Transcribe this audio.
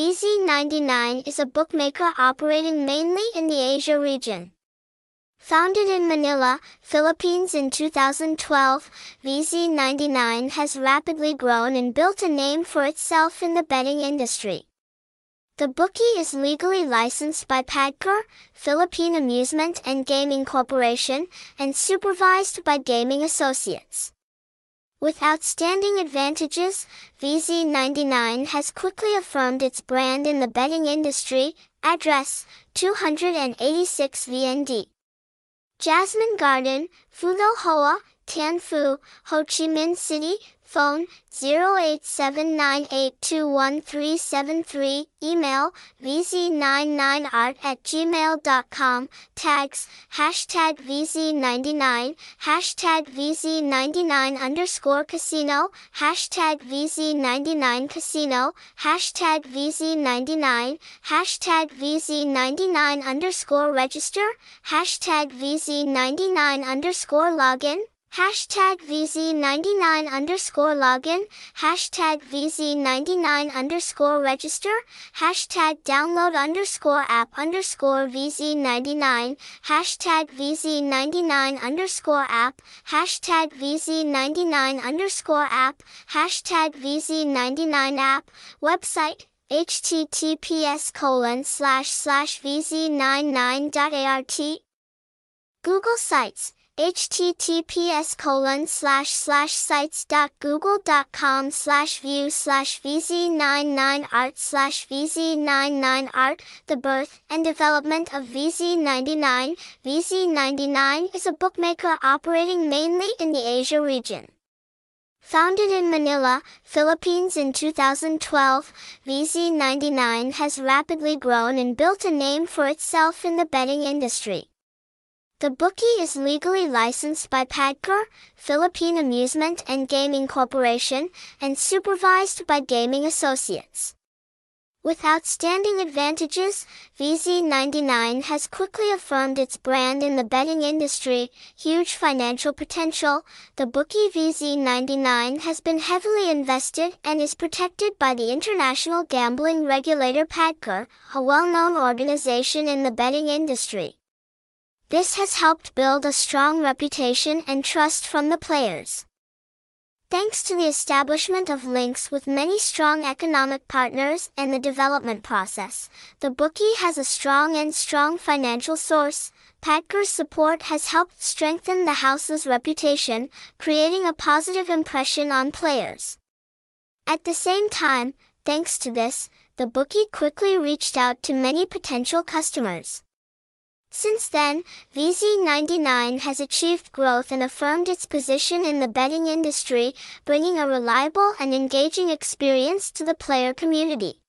VZ99 is a bookmaker operating mainly in the Asia region. Founded in Manila, Philippines in 2012, VZ99 has rapidly grown and built a name for itself in the betting industry. The bookie is legally licensed by PAGCOR, Philippine Amusement and Gaming Corporation, and supervised by Gaming Associates. With outstanding advantages, VZ99 has quickly affirmed its brand in the betting industry. Address 286 VND. Jasmine Garden, Phu Hoa, Tan Phu, Ho Chi Minh City, Phone 0879821373. Email vz99art at gmail.com. Tags hashtag vz99, hashtag vz99 underscore casino, hashtag vz99 casino, hashtag vz99, hashtag vz99 underscore register, hashtag vz99 underscore login. Hashtag VZ99 underscore login, hashtag VZ99 underscore register, hashtag download underscore app underscore VZ99, hashtag VZ99 underscore app, hashtag VZ99 underscore app, hashtag VZ99 app, website, https colon slash slash vz99.art Google Sites https colon slash slash sites.google.com slash view slash vz99art slash vz99art The birth and development of VZ99 VZ99 is a bookmaker operating mainly in the Asia region. Founded in Manila, Philippines in 2012, VZ99 has rapidly grown and built a name for itself in the betting industry. The bookie is legally licensed by PAGCOR, Philippine Amusement and Gaming Corporation, and supervised by Gaming Associates. With outstanding advantages, VZ99 has quickly affirmed its brand in the betting industry, huge financial potential. The bookie VZ99 has been heavily invested and is protected by the international gambling regulator PAGCOR, a well-known organization in the betting industry. This has helped build a strong reputation and trust from the players. Thanks to the establishment of links with many strong economic partners and the development process, the bookie has a strong and strong financial source. PAGCOR's support has helped strengthen the house's reputation, creating a positive impression on players. At the same time, thanks to this, the bookie quickly reached out to many potential customers. Since then, VZ99 has achieved growth and affirmed its position in the betting industry, bringing a reliable and engaging experience to the player community.